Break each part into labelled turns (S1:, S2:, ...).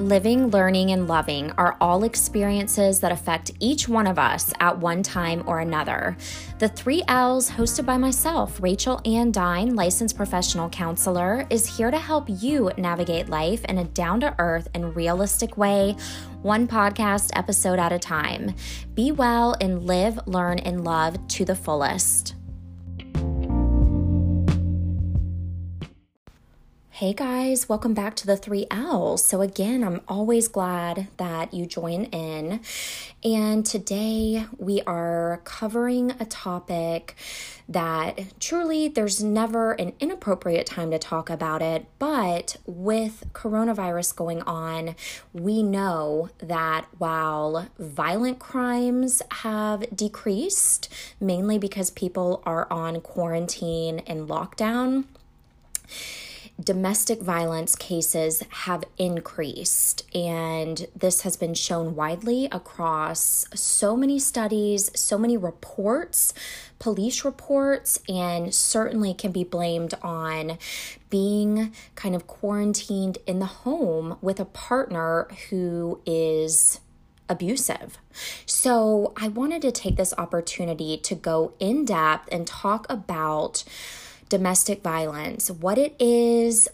S1: Living, learning, and loving are all experiences that affect each one of us at one time or another. The Three L's, hosted by myself, Rachel Ann Dine, licensed professional counselor, is here to help you navigate life in a down to earth and realistic way, one podcast episode at a time. Be well and live, learn, and love to the fullest. Hey guys, welcome back to the three L's. So, again, I'm always glad that you join in. And today we are covering a topic that truly there's never an inappropriate time to talk about it. But with coronavirus going on, we know that while violent crimes have decreased, mainly because people are on quarantine and lockdown domestic violence cases have increased, and this has been shown widely across so many studies, so many reports, police reports, and certainly can be blamed on being kind of quarantined in the home with a partner who is abusive. So, I wanted to take this opportunity to go in depth and talk about domestic violence, what it is,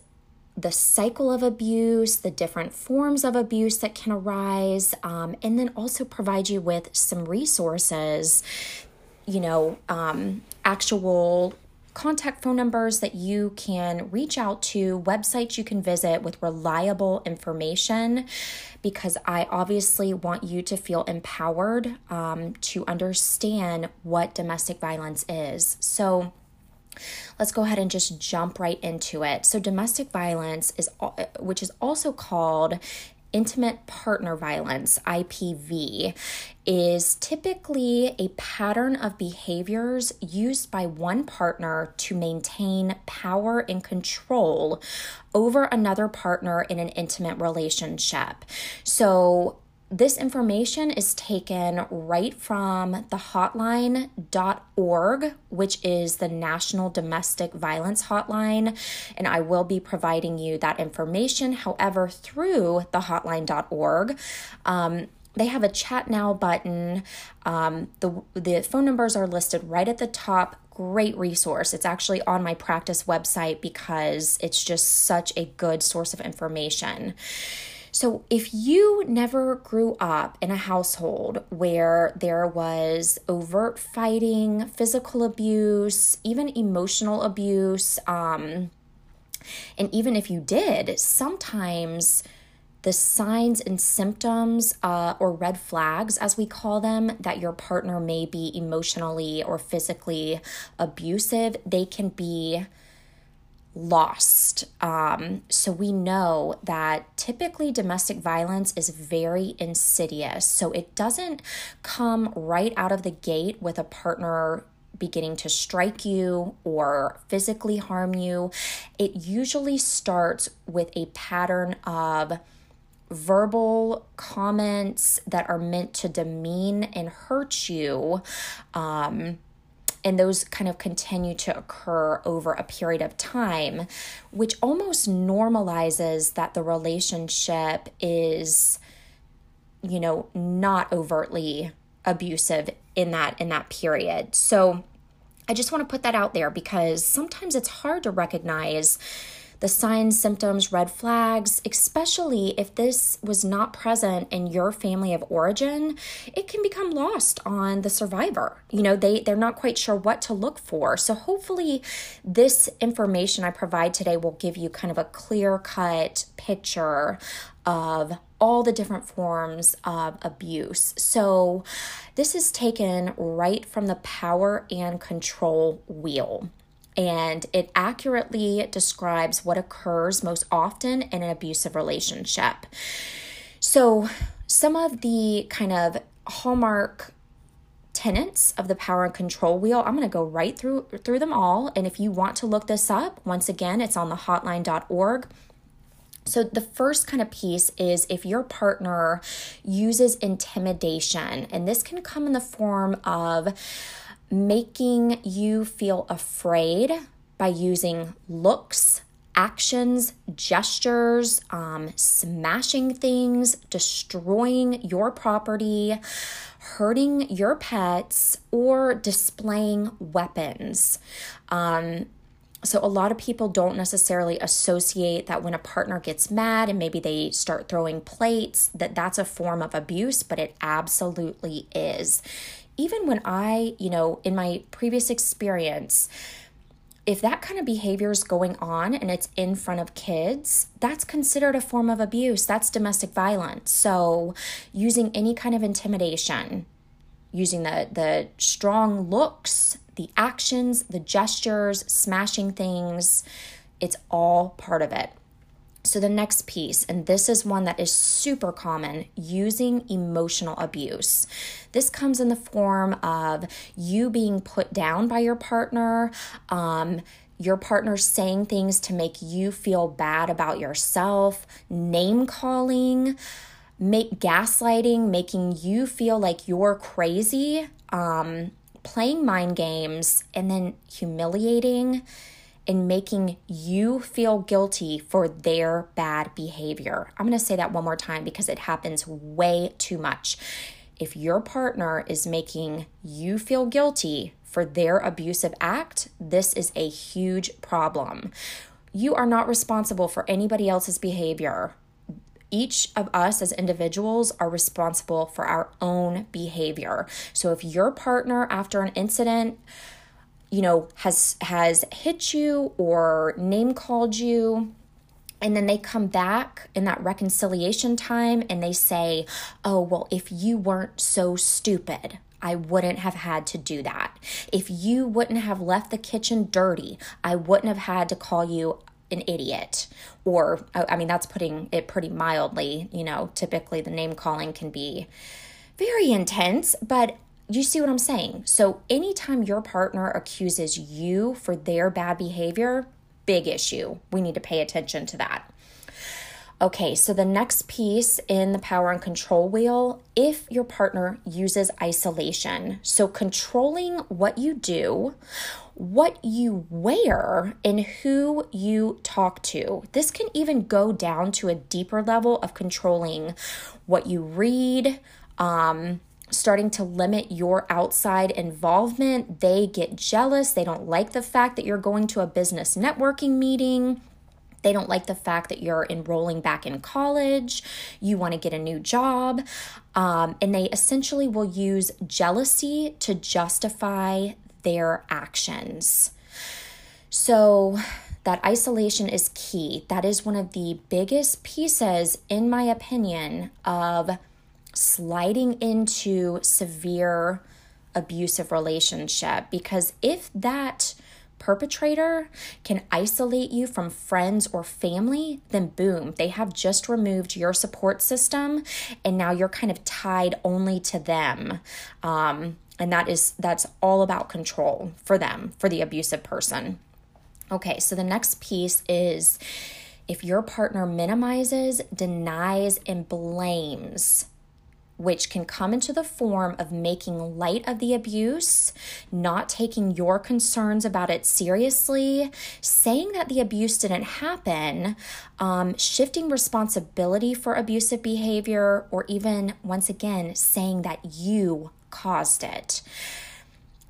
S1: the cycle of abuse, the different forms of abuse that can arise, um, and then also provide you with some resources, you know, um, actual contact phone numbers that you can reach out to, websites you can visit with reliable information, because I obviously want you to feel empowered um, to understand what domestic violence is. So, Let's go ahead and just jump right into it. So, domestic violence is, which is also called intimate partner violence, IPV, is typically a pattern of behaviors used by one partner to maintain power and control over another partner in an intimate relationship. So, this information is taken right from the hotline.org, which is the National Domestic Violence Hotline. And I will be providing you that information, however, through the hotline.org. Um, they have a chat now button. Um, the, the phone numbers are listed right at the top. Great resource. It's actually on my practice website because it's just such a good source of information. So, if you never grew up in a household where there was overt fighting, physical abuse, even emotional abuse, um, and even if you did, sometimes the signs and symptoms uh, or red flags, as we call them, that your partner may be emotionally or physically abusive, they can be lost. Um, so we know that typically domestic violence is very insidious. So it doesn't come right out of the gate with a partner beginning to strike you or physically harm you. It usually starts with a pattern of verbal comments that are meant to demean and hurt you. Um, and those kind of continue to occur over a period of time, which almost normalizes that the relationship is, you know, not overtly abusive in that in that period. So I just want to put that out there because sometimes it's hard to recognize the signs, symptoms, red flags, especially if this was not present in your family of origin, it can become lost on the survivor. You know, they, they're not quite sure what to look for. So hopefully, this information I provide today will give you kind of a clear cut picture of all the different forms of abuse. So, this is taken right from the power and control wheel and it accurately describes what occurs most often in an abusive relationship. So, some of the kind of hallmark tenets of the power and control wheel i'm going to go right through through them all and if you want to look this up once again it's on the hotline.org so, the first kind of piece is if your partner uses intimidation, and this can come in the form of making you feel afraid by using looks, actions, gestures, um, smashing things, destroying your property, hurting your pets, or displaying weapons. Um, so, a lot of people don't necessarily associate that when a partner gets mad and maybe they start throwing plates, that that's a form of abuse, but it absolutely is. Even when I, you know, in my previous experience, if that kind of behavior is going on and it's in front of kids, that's considered a form of abuse. That's domestic violence. So, using any kind of intimidation, using the the strong looks, the actions, the gestures, smashing things, it's all part of it. So, the next piece, and this is one that is super common using emotional abuse. This comes in the form of you being put down by your partner, um, your partner saying things to make you feel bad about yourself, name calling, make gaslighting, making you feel like you're crazy, um, playing mind games, and then humiliating in making you feel guilty for their bad behavior. I'm going to say that one more time because it happens way too much. If your partner is making you feel guilty for their abusive act, this is a huge problem. You are not responsible for anybody else's behavior. Each of us as individuals are responsible for our own behavior. So if your partner, after an incident, you know has has hit you or name called you and then they come back in that reconciliation time and they say oh well if you weren't so stupid I wouldn't have had to do that. If you wouldn't have left the kitchen dirty, I wouldn't have had to call you an idiot. Or, I mean, that's putting it pretty mildly. You know, typically the name calling can be very intense, but you see what I'm saying? So, anytime your partner accuses you for their bad behavior, big issue. We need to pay attention to that. Okay, so the next piece in the power and control wheel if your partner uses isolation. So, controlling what you do, what you wear, and who you talk to. This can even go down to a deeper level of controlling what you read, um, starting to limit your outside involvement. They get jealous. They don't like the fact that you're going to a business networking meeting. They don't like the fact that you're enrolling back in college. You want to get a new job. Um, and they essentially will use jealousy to justify their actions. So, that isolation is key. That is one of the biggest pieces, in my opinion, of sliding into severe abusive relationship because if that perpetrator can isolate you from friends or family, then boom, they have just removed your support system and now you're kind of tied only to them. Um, and that is that's all about control for them, for the abusive person. Okay, so the next piece is if your partner minimizes, denies, and blames which can come into the form of making light of the abuse, not taking your concerns about it seriously, saying that the abuse didn't happen, um, shifting responsibility for abusive behavior, or even, once again, saying that you caused it.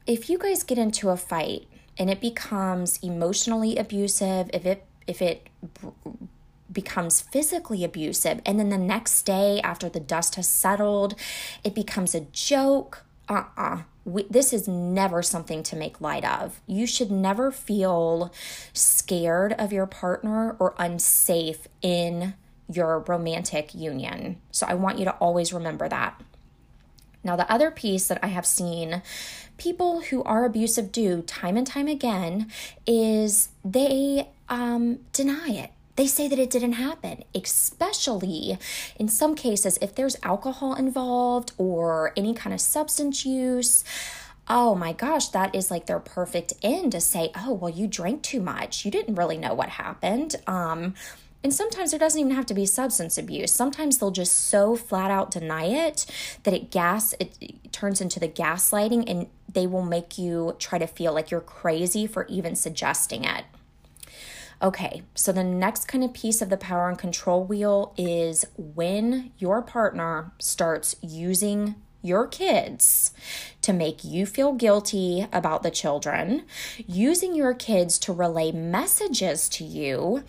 S1: If you guys get into a fight and it becomes emotionally abusive, if it if it becomes physically abusive. And then the next day, after the dust has settled, it becomes a joke. Uh uh-uh. uh this is never something to make light of. You should never feel scared of your partner or unsafe in your romantic union. So I want you to always remember that. Now, the other piece that I have seen people who are abusive do time and time again is they um, deny it they say that it didn't happen, especially in some cases if there's alcohol involved or any kind of substance use. Oh my gosh, that is like their perfect end to say, "Oh, well you drank too much. You didn't really know what happened." Um and sometimes there doesn't even have to be substance abuse. Sometimes they'll just so flat out deny it that it gas it, it turns into the gaslighting and they will make you try to feel like you're crazy for even suggesting it. Okay, so the next kind of piece of the power and control wheel is when your partner starts using your kids to make you feel guilty about the children, using your kids to relay messages to you,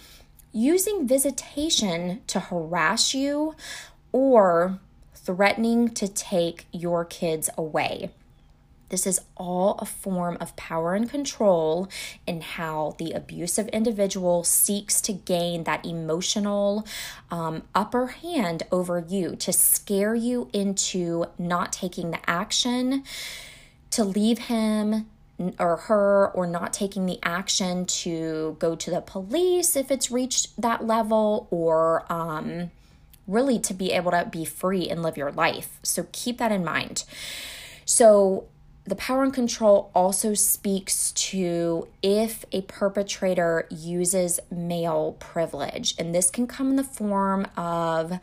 S1: using visitation to harass you, or threatening to take your kids away. This is all a form of power and control in how the abusive individual seeks to gain that emotional um, upper hand over you, to scare you into not taking the action, to leave him or her, or not taking the action to go to the police if it's reached that level, or um, really to be able to be free and live your life. So keep that in mind. So, the power and control also speaks to if a perpetrator uses male privilege, and this can come in the form of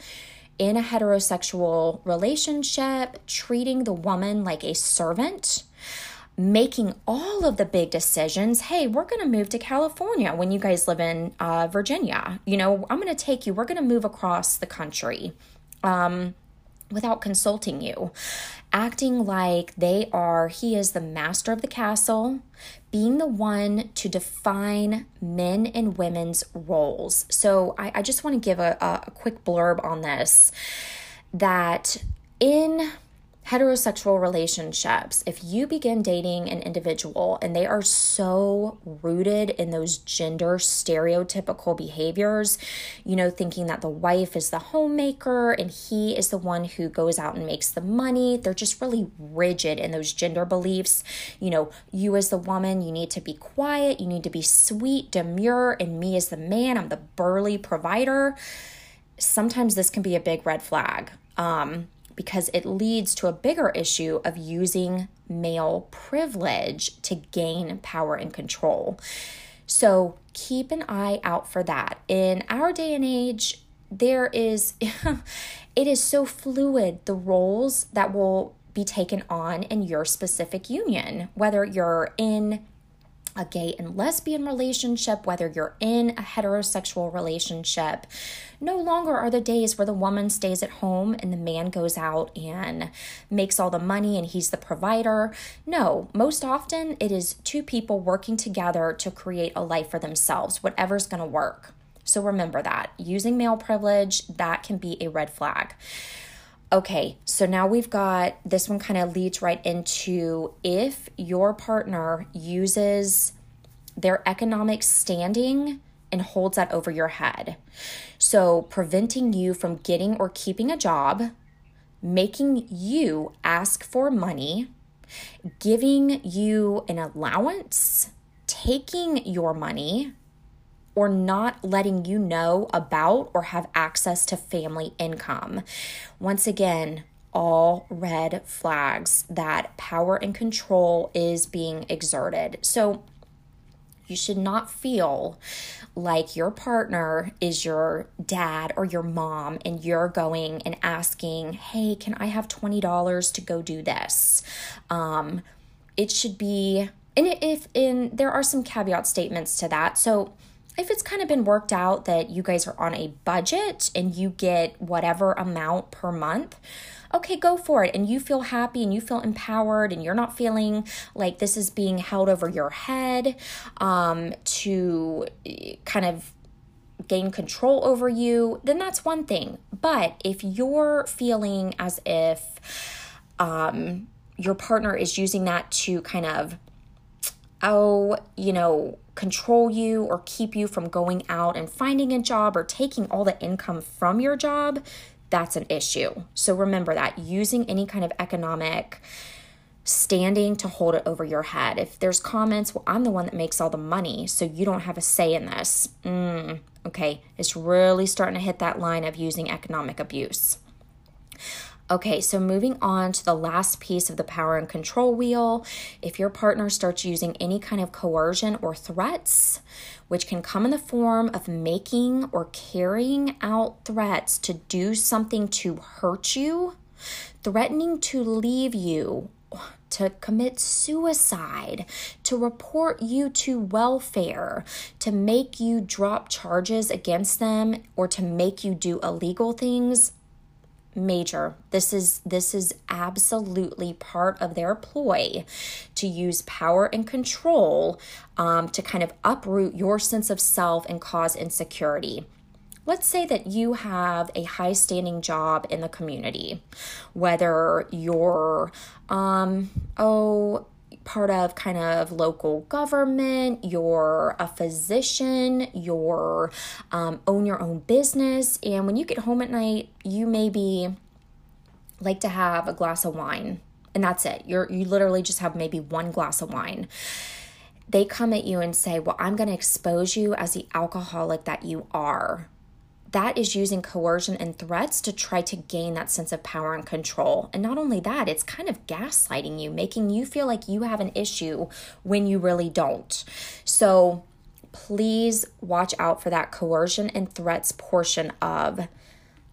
S1: in a heterosexual relationship, treating the woman like a servant, making all of the big decisions. Hey, we're going to move to California when you guys live in uh, Virginia. You know, I'm going to take you, we're going to move across the country. Um, without consulting you, acting like they are, he is the master of the castle, being the one to define men and women's roles. So I, I just want to give a, a quick blurb on this that in heterosexual relationships, if you begin dating an individual and they are so rooted in those gender stereotypical behaviors, you know, thinking that the wife is the homemaker and he is the one who goes out and makes the money, they're just really rigid in those gender beliefs. You know, you as the woman, you need to be quiet, you need to be sweet, demure, and me as the man, I'm the burly provider. Sometimes this can be a big red flag. Um, because it leads to a bigger issue of using male privilege to gain power and control. So keep an eye out for that. In our day and age, there is, it is so fluid the roles that will be taken on in your specific union, whether you're in a gay and lesbian relationship, whether you're in a heterosexual relationship, no longer are the days where the woman stays at home and the man goes out and makes all the money and he's the provider. No, most often it is two people working together to create a life for themselves, whatever's going to work. So remember that. Using male privilege, that can be a red flag. Okay, so now we've got this one kind of leads right into if your partner uses their economic standing and holds that over your head. So, preventing you from getting or keeping a job, making you ask for money, giving you an allowance, taking your money, or not letting you know about or have access to family income. Once again, all red flags that power and control is being exerted. So, you should not feel like your partner is your dad or your mom and you're going and asking, hey, can I have $20 to go do this? Um, it should be, and if, in there are some caveat statements to that. So, if it's kind of been worked out that you guys are on a budget and you get whatever amount per month, okay, go for it. And you feel happy and you feel empowered and you're not feeling like this is being held over your head um, to eh, kind of gain control over you, then that's one thing. But if you're feeling as if um, your partner is using that to kind of, oh, you know, control you or keep you from going out and finding a job or taking all the income from your job, that's an issue. So remember that using any kind of economic standing to hold it over your head. If there's comments, well, I'm the one that makes all the money, so you don't have a say in this. Mm, okay, it's really starting to hit that line of using economic abuse. Okay, so moving on to the last piece of the power and control wheel. If your partner starts using any kind of coercion or threats, which can come in the form of making or carrying out threats to do something to hurt you, threatening to leave you, to commit suicide, to report you to welfare, to make you drop charges against them, or to make you do illegal things, major. This is this is absolutely part of their ploy to use power and control um, to kind of uproot your sense of self and cause insecurity. Let's say that you have a high standing job in the community, whether you're, um, oh, part of kind of local government, you're a physician, you're um, own your own business, and when you get home at night, you maybe like to have a glass of wine, and that's it. You're you literally just have maybe one glass of wine. They come at you and say, "Well, I'm going to expose you as the alcoholic that you are." That is using coercion and threats to try to gain that sense of power and control. And not only that, it's kind of gaslighting you, making you feel like you have an issue when you really don't. So please watch out for that coercion and threats portion of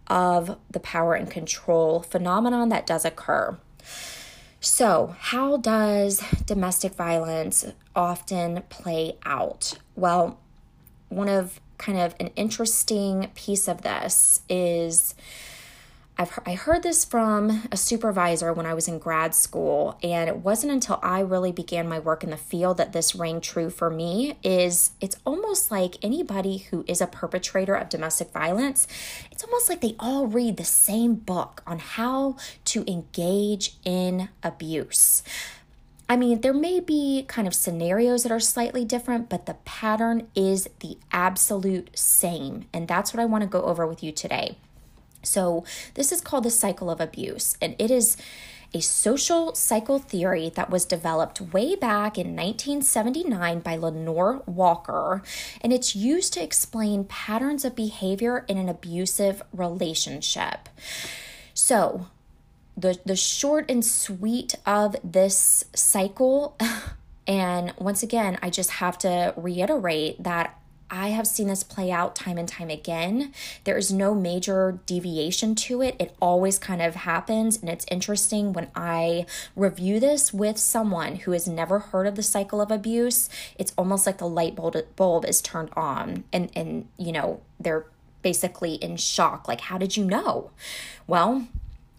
S1: of the power and control phenomenon that does occur. So, how does domestic violence often play out? Well, one of kind of an interesting piece of this is I've I heard this from a supervisor when I was in grad school and it wasn't until I really began my work in the field that this rang true for me is it's almost like anybody who is a perpetrator of domestic violence it's almost like they all read the same book on how to engage in abuse. I mean, there may be kind of scenarios that are slightly different, but the pattern is the absolute same. And that's what I want to go over with you today. So, this is called the cycle of abuse, and it is a social cycle theory that was developed way back in 1979 by Lenore Walker, and it's used to explain patterns of behavior in an abusive relationship. So, the the short and sweet of this cycle and once again I just have to reiterate that I have seen this play out time and time again. There is no major deviation to it. It always kind of happens. And it's interesting when I review this with someone who has never heard of the cycle of abuse, it's almost like the light bulb, bulb is turned on and, and, you know, they're basically in shock. Like, how did you know? Well,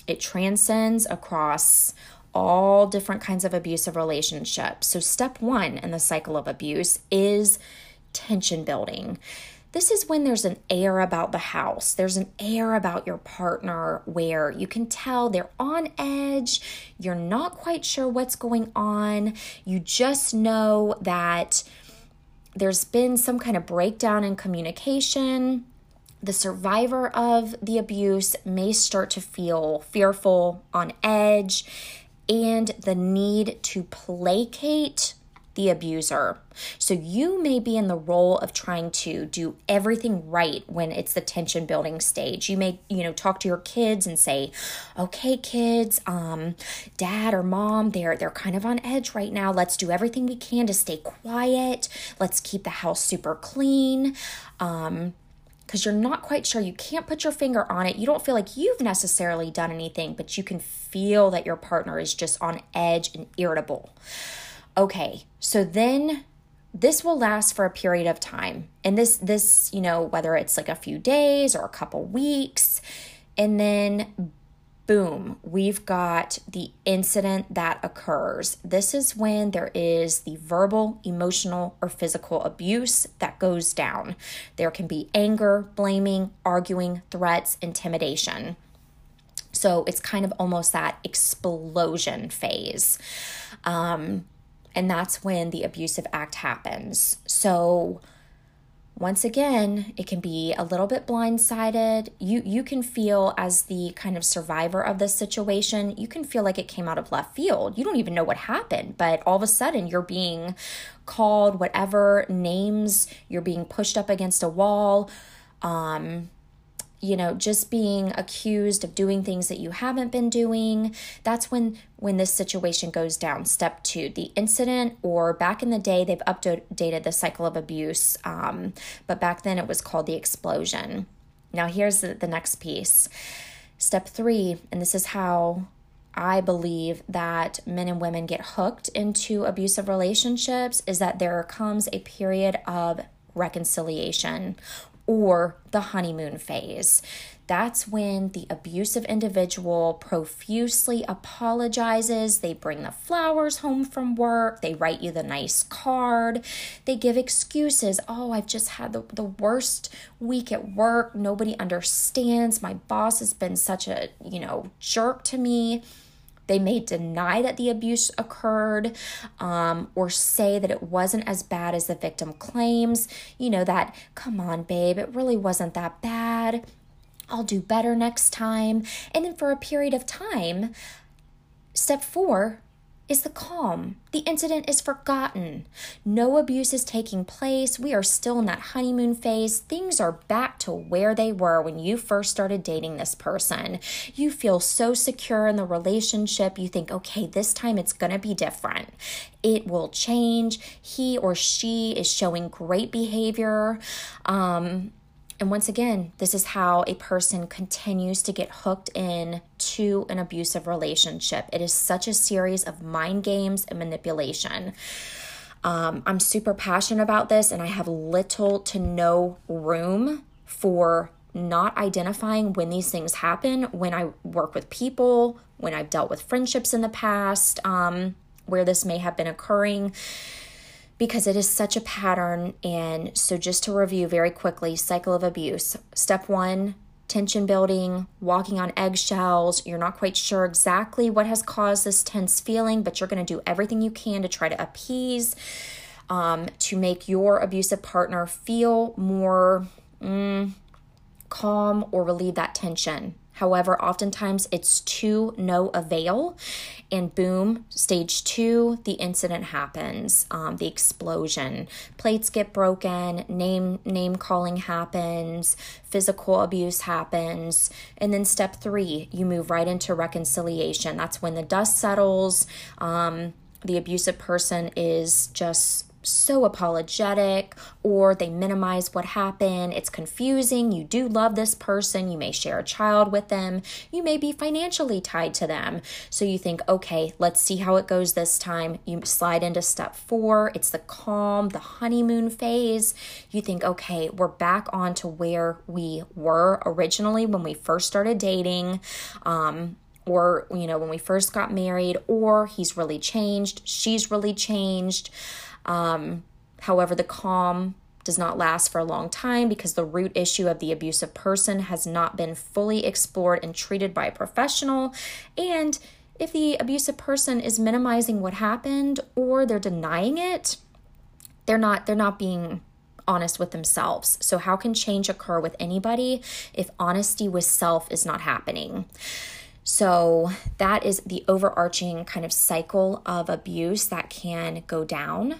S1: it transcends across all different kinds of abusive relationships. So, step one in the cycle of abuse is tension building. This is when there's an air about the house. There's an air about your partner where you can tell they're on edge. You're not quite sure what's going on. You just know that there's been some kind of breakdown in communication the survivor of the abuse may start to feel fearful, on edge, and the need to placate the abuser. So you may be in the role of trying to do everything right when it's the tension building stage. You may, you know, talk to your kids and say, "Okay, kids, um dad or mom, they're they're kind of on edge right now. Let's do everything we can to stay quiet. Let's keep the house super clean." Um because you're not quite sure. You can't put your finger on it. You don't feel like you've necessarily done anything, but you can feel that your partner is just on edge and irritable. Okay, so then this will last for a period of time. And this this, you know, whether it's like a few days or a couple weeks, and then boom, we've got the incident that occurs. This is when there is the verbal, emotional, or physical abuse that goes down. There can be anger, blaming, arguing, threats, intimidation. So it's kind of almost that explosion phase. Um, and that's when the abusive act happens. So, once again, it can be a little bit blindsided. You you can feel as the kind of survivor of this situation, you can feel like it came out of left field. You don't even know what happened, but all of a sudden you're being called whatever names, you're being pushed up against a wall. Um you know just being accused of doing things that you haven't been doing that's when when this situation goes down. Step two the incident or back in the day they've updated the cycle of abuse um, but back then it was called the explosion. Now here's the, the next piece. Step three and this is how I believe that men and women get hooked into abusive relationships is that there comes a period of reconciliation or the honeymoon phase. That's when the abusive individual profusely apologizes. They bring the flowers home from work. They write you the nice card. They give excuses. Oh, I've just had the, the worst week at work. Nobody understands. My boss has been such a, you know, jerk to me. They may deny that the abuse occurred um, or say that it wasn't as bad as the victim claims. You know, that, come on, babe, it really wasn't that bad. I'll do better next time. And then for a period of time, step four, is the calm. The incident is forgotten. No abuse is taking place. We are still in that honeymoon phase. Things are back to where they were when you first started dating this person. You feel so secure in the relationship. You think, okay, this time it's going to be different. It will change. He or she is showing great behavior. Um, and once again, this is how a person continues to get hooked in to an abusive relationship. It is such a series of mind games and manipulation. Um, I'm super passionate about this, and I have little to no room for not identifying when these things happen when I work with people, when I've dealt with friendships in the past, um, where this may have been occurring because it is such a pattern. And so, just to review very quickly cycle of abuse. Step one, tension building, walking on eggshells. You're not quite sure exactly what has caused this tense feeling, but you're going to do everything you can to try to appease, um, to make your abusive partner feel more mm, calm or relieve that tension. However, oftentimes it's to no avail, and boom, stage two, the incident happens. Um, the explosion, plates get broken, name name calling happens, physical abuse happens, and then step three, you move right into reconciliation. That's when the dust settles. Um, the abusive person is just so apologetic or they minimize what happened. It's confusing. You do love this person. You may share a child with them. You may be financially tied to them. So you think, okay, let's see how it goes this time. You slide into step four. It's the calm, the honeymoon phase. You think, okay, we're back on to where we were originally when we first started dating. Um, or, you know, when we first got married, or he's really changed, she's really changed. Um, however, the calm does not last for a long time because the root issue of the abusive person has not been fully explored and treated by a professional. And if the abusive person is minimizing what happened or they're denying it, they're not they're not being honest with themselves. So how can change occur with anybody if honesty with self is not happening? So, that is the overarching kind of cycle of abuse that can go down.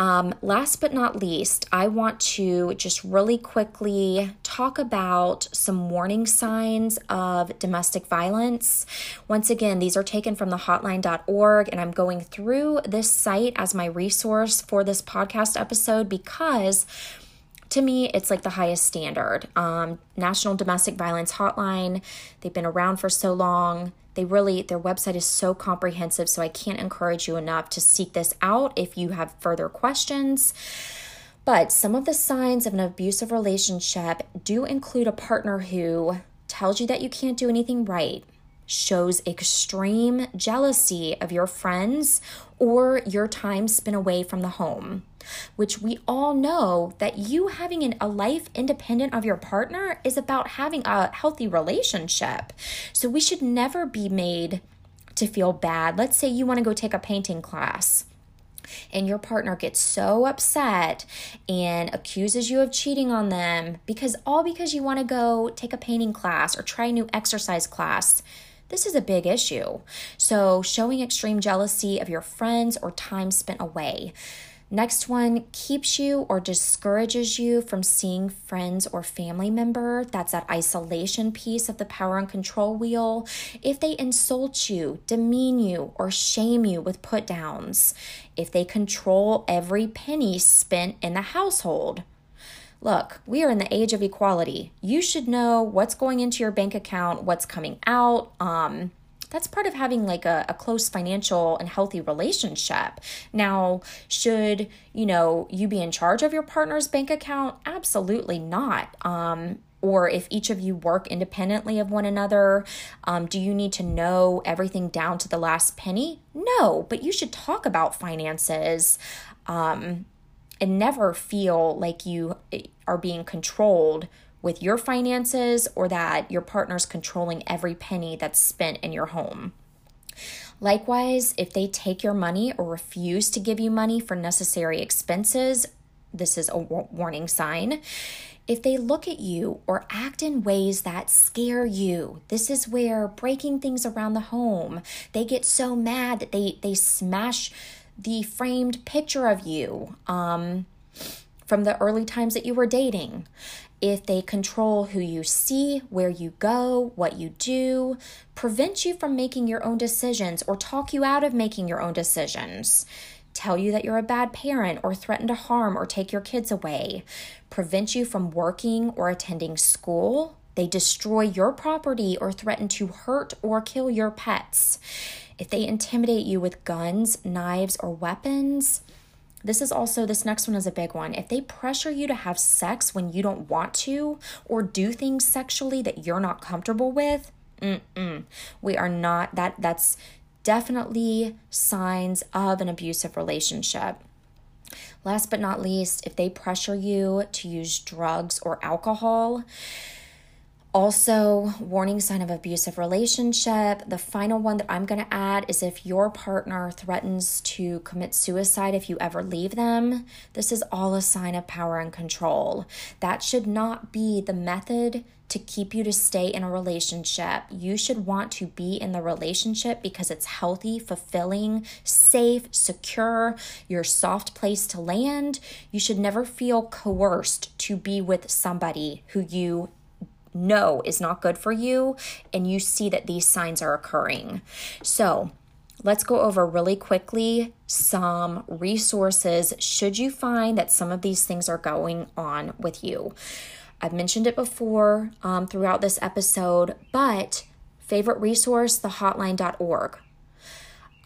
S1: Um, last but not least, I want to just really quickly talk about some warning signs of domestic violence. Once again, these are taken from the hotline.org, and I'm going through this site as my resource for this podcast episode because to me, it's like the highest standard. Um, National Domestic Violence Hotline, they've been around for so long. They really, their website is so comprehensive, so I can't encourage you enough to seek this out if you have further questions. But some of the signs of an abusive relationship do include a partner who tells you that you can't do anything right, shows extreme jealousy of your friends or your time spent away from the home which we all know that you having an, a life independent of your partner is about having a healthy relationship. So we should never be made to feel bad. Let's say you want to go take a painting class and your partner gets so upset and accuses you of cheating on them because all because you want to go take a painting class or try a new exercise class. This is a big issue. So, showing extreme jealousy of your friends or time spent away. Next one keeps you or discourages you from seeing friends or family member. That's that isolation piece of the power and control wheel. If they insult you, demean you, or shame you with put downs. If they control every penny spent in the household. Look, we are in the age of equality. You should know what's going into your bank account, what's coming out. Um, that's part of having like a, a close financial and healthy relationship. Now, should you know you be in charge of your partner's bank account? Absolutely not. Um, or if each of you work independently of one another, um, do you need to know everything down to the last penny? No, but you should talk about finances um, and never feel like you eh, are being controlled with your finances or that your partner's controlling every penny that's spent in your home. Likewise, if they take your money or refuse to give you money for necessary expenses, this is a warning sign. If they look at you or act in ways that scare you, this is where breaking things around the home, they get so mad that they, they smash the framed picture of you um, from the early times that you were dating. If they control who you see, where you go, what you do, prevent you from making your own decisions, or talk you out of making your own decisions tell you that you're a bad parent or threaten to harm or take your kids away, prevent you from working or attending school. They destroy your property or threaten to hurt or kill your pets. If they intimidate you with guns, knives, or weapons, this is also, this next one is a big one. If they pressure you to have sex when you don't want to, or do things sexually that you're not comfortable with, mm-mm. we are not, that, that's definitely signs of an abusive relationship. Last but not least, if they pressure you to use drugs or alcohol, also, warning sign of abusive relationship. The final one that I'm going to add is if your partner threatens to commit suicide if you ever leave them. This is all a sign of power and control. That should not be the method to keep you to stay in a relationship. You should want to be in the relationship because it's healthy, fulfilling, safe, secure, your soft place to land. You should never feel coerced to be with somebody who you know is not good for you and you see that these signs are occurring. So, Let's go over really quickly some resources should you find that some of these things are going on with you. I've mentioned it before um, throughout this episode, but favorite resource, thehotline.org.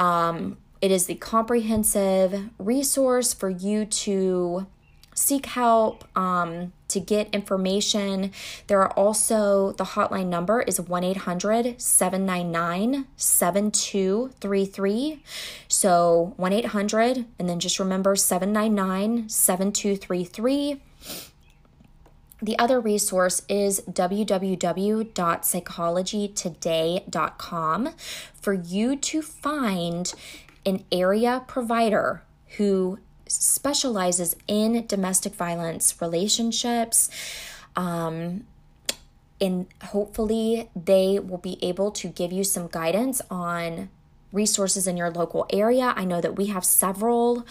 S1: Um, it is the comprehensive resource for you to seek help, um, to get information. There are also the hotline number is 1 800 799 7233. So 1 800, and then just remember 799 7233. The other resource is www.psychologytoday.com for you to find an area provider who specializes in domestic violence relationships. Um, and hopefully, they will be able to give you some guidance on resources in your local area. I know that we have several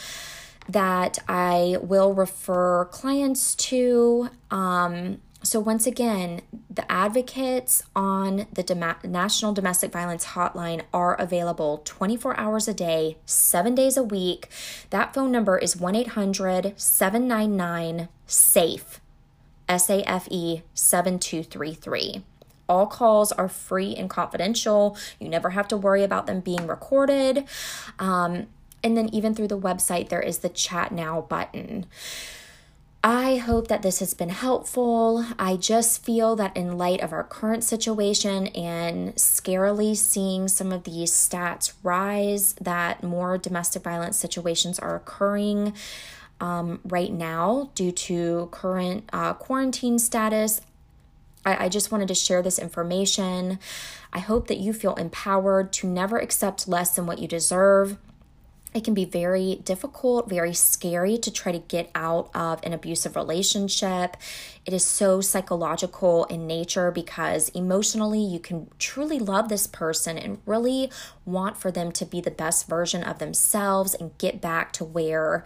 S1: that I will refer clients to. Um, so, once again, the advocates on the National Domestic Violence Hotline are available 24 hours a day, seven days a week. That phone number is 1 800 799 SAFE, S A F E 7233. All calls are free and confidential. You never have to worry about them being recorded. Um, and then, even through the website, there is the chat now button. I hope that this has been helpful. I just feel that in light of our current situation and scarily seeing some of these stats rise, that more domestic violence situations are occurring um, right now due to current uh, quarantine status. I, I just wanted to share this information. I hope that you feel empowered to never accept less than what you deserve it can be very difficult, very scary to try to get out of an abusive relationship. It is so psychological in nature because emotionally you can truly love this person and really want for them to be the best version of themselves and get back to where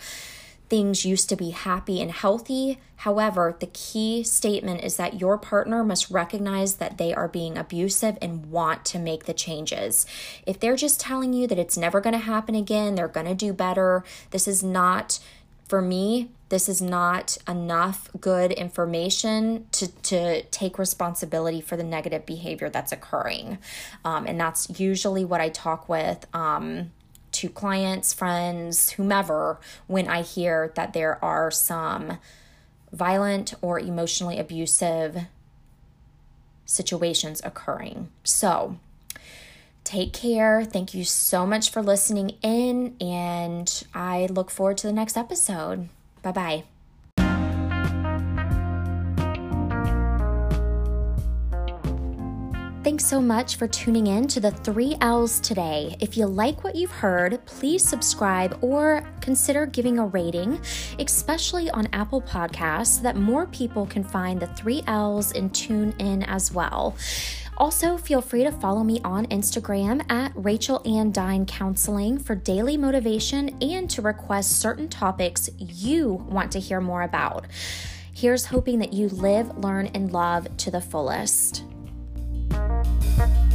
S1: things used to be happy and healthy. However, the key statement is that your partner must recognize that they are being abusive and want to make the changes. If they're just telling you that it's never going to happen again, they're going to do better, this is not, for me, This is not enough good information to, to take responsibility for the negative behavior that's occurring. Um, and that's usually what I talk with. Um, to clients, friends, whomever, when I hear that there are some violent or emotionally abusive situations occurring. So, take care. Thank you so much for listening in, and I look forward to the next episode. Bye bye. Thanks so much for tuning in to the three L's today. If you like what you've heard, please subscribe or consider giving a rating, especially on Apple Podcasts, so that more people can find the three L's and tune in as well. Also, feel free to follow me on Instagram at Rachel Ann Dine Counseling for daily motivation and to request certain topics you want to hear more about. Here's hoping that you live, learn, and love to the fullest. Bye.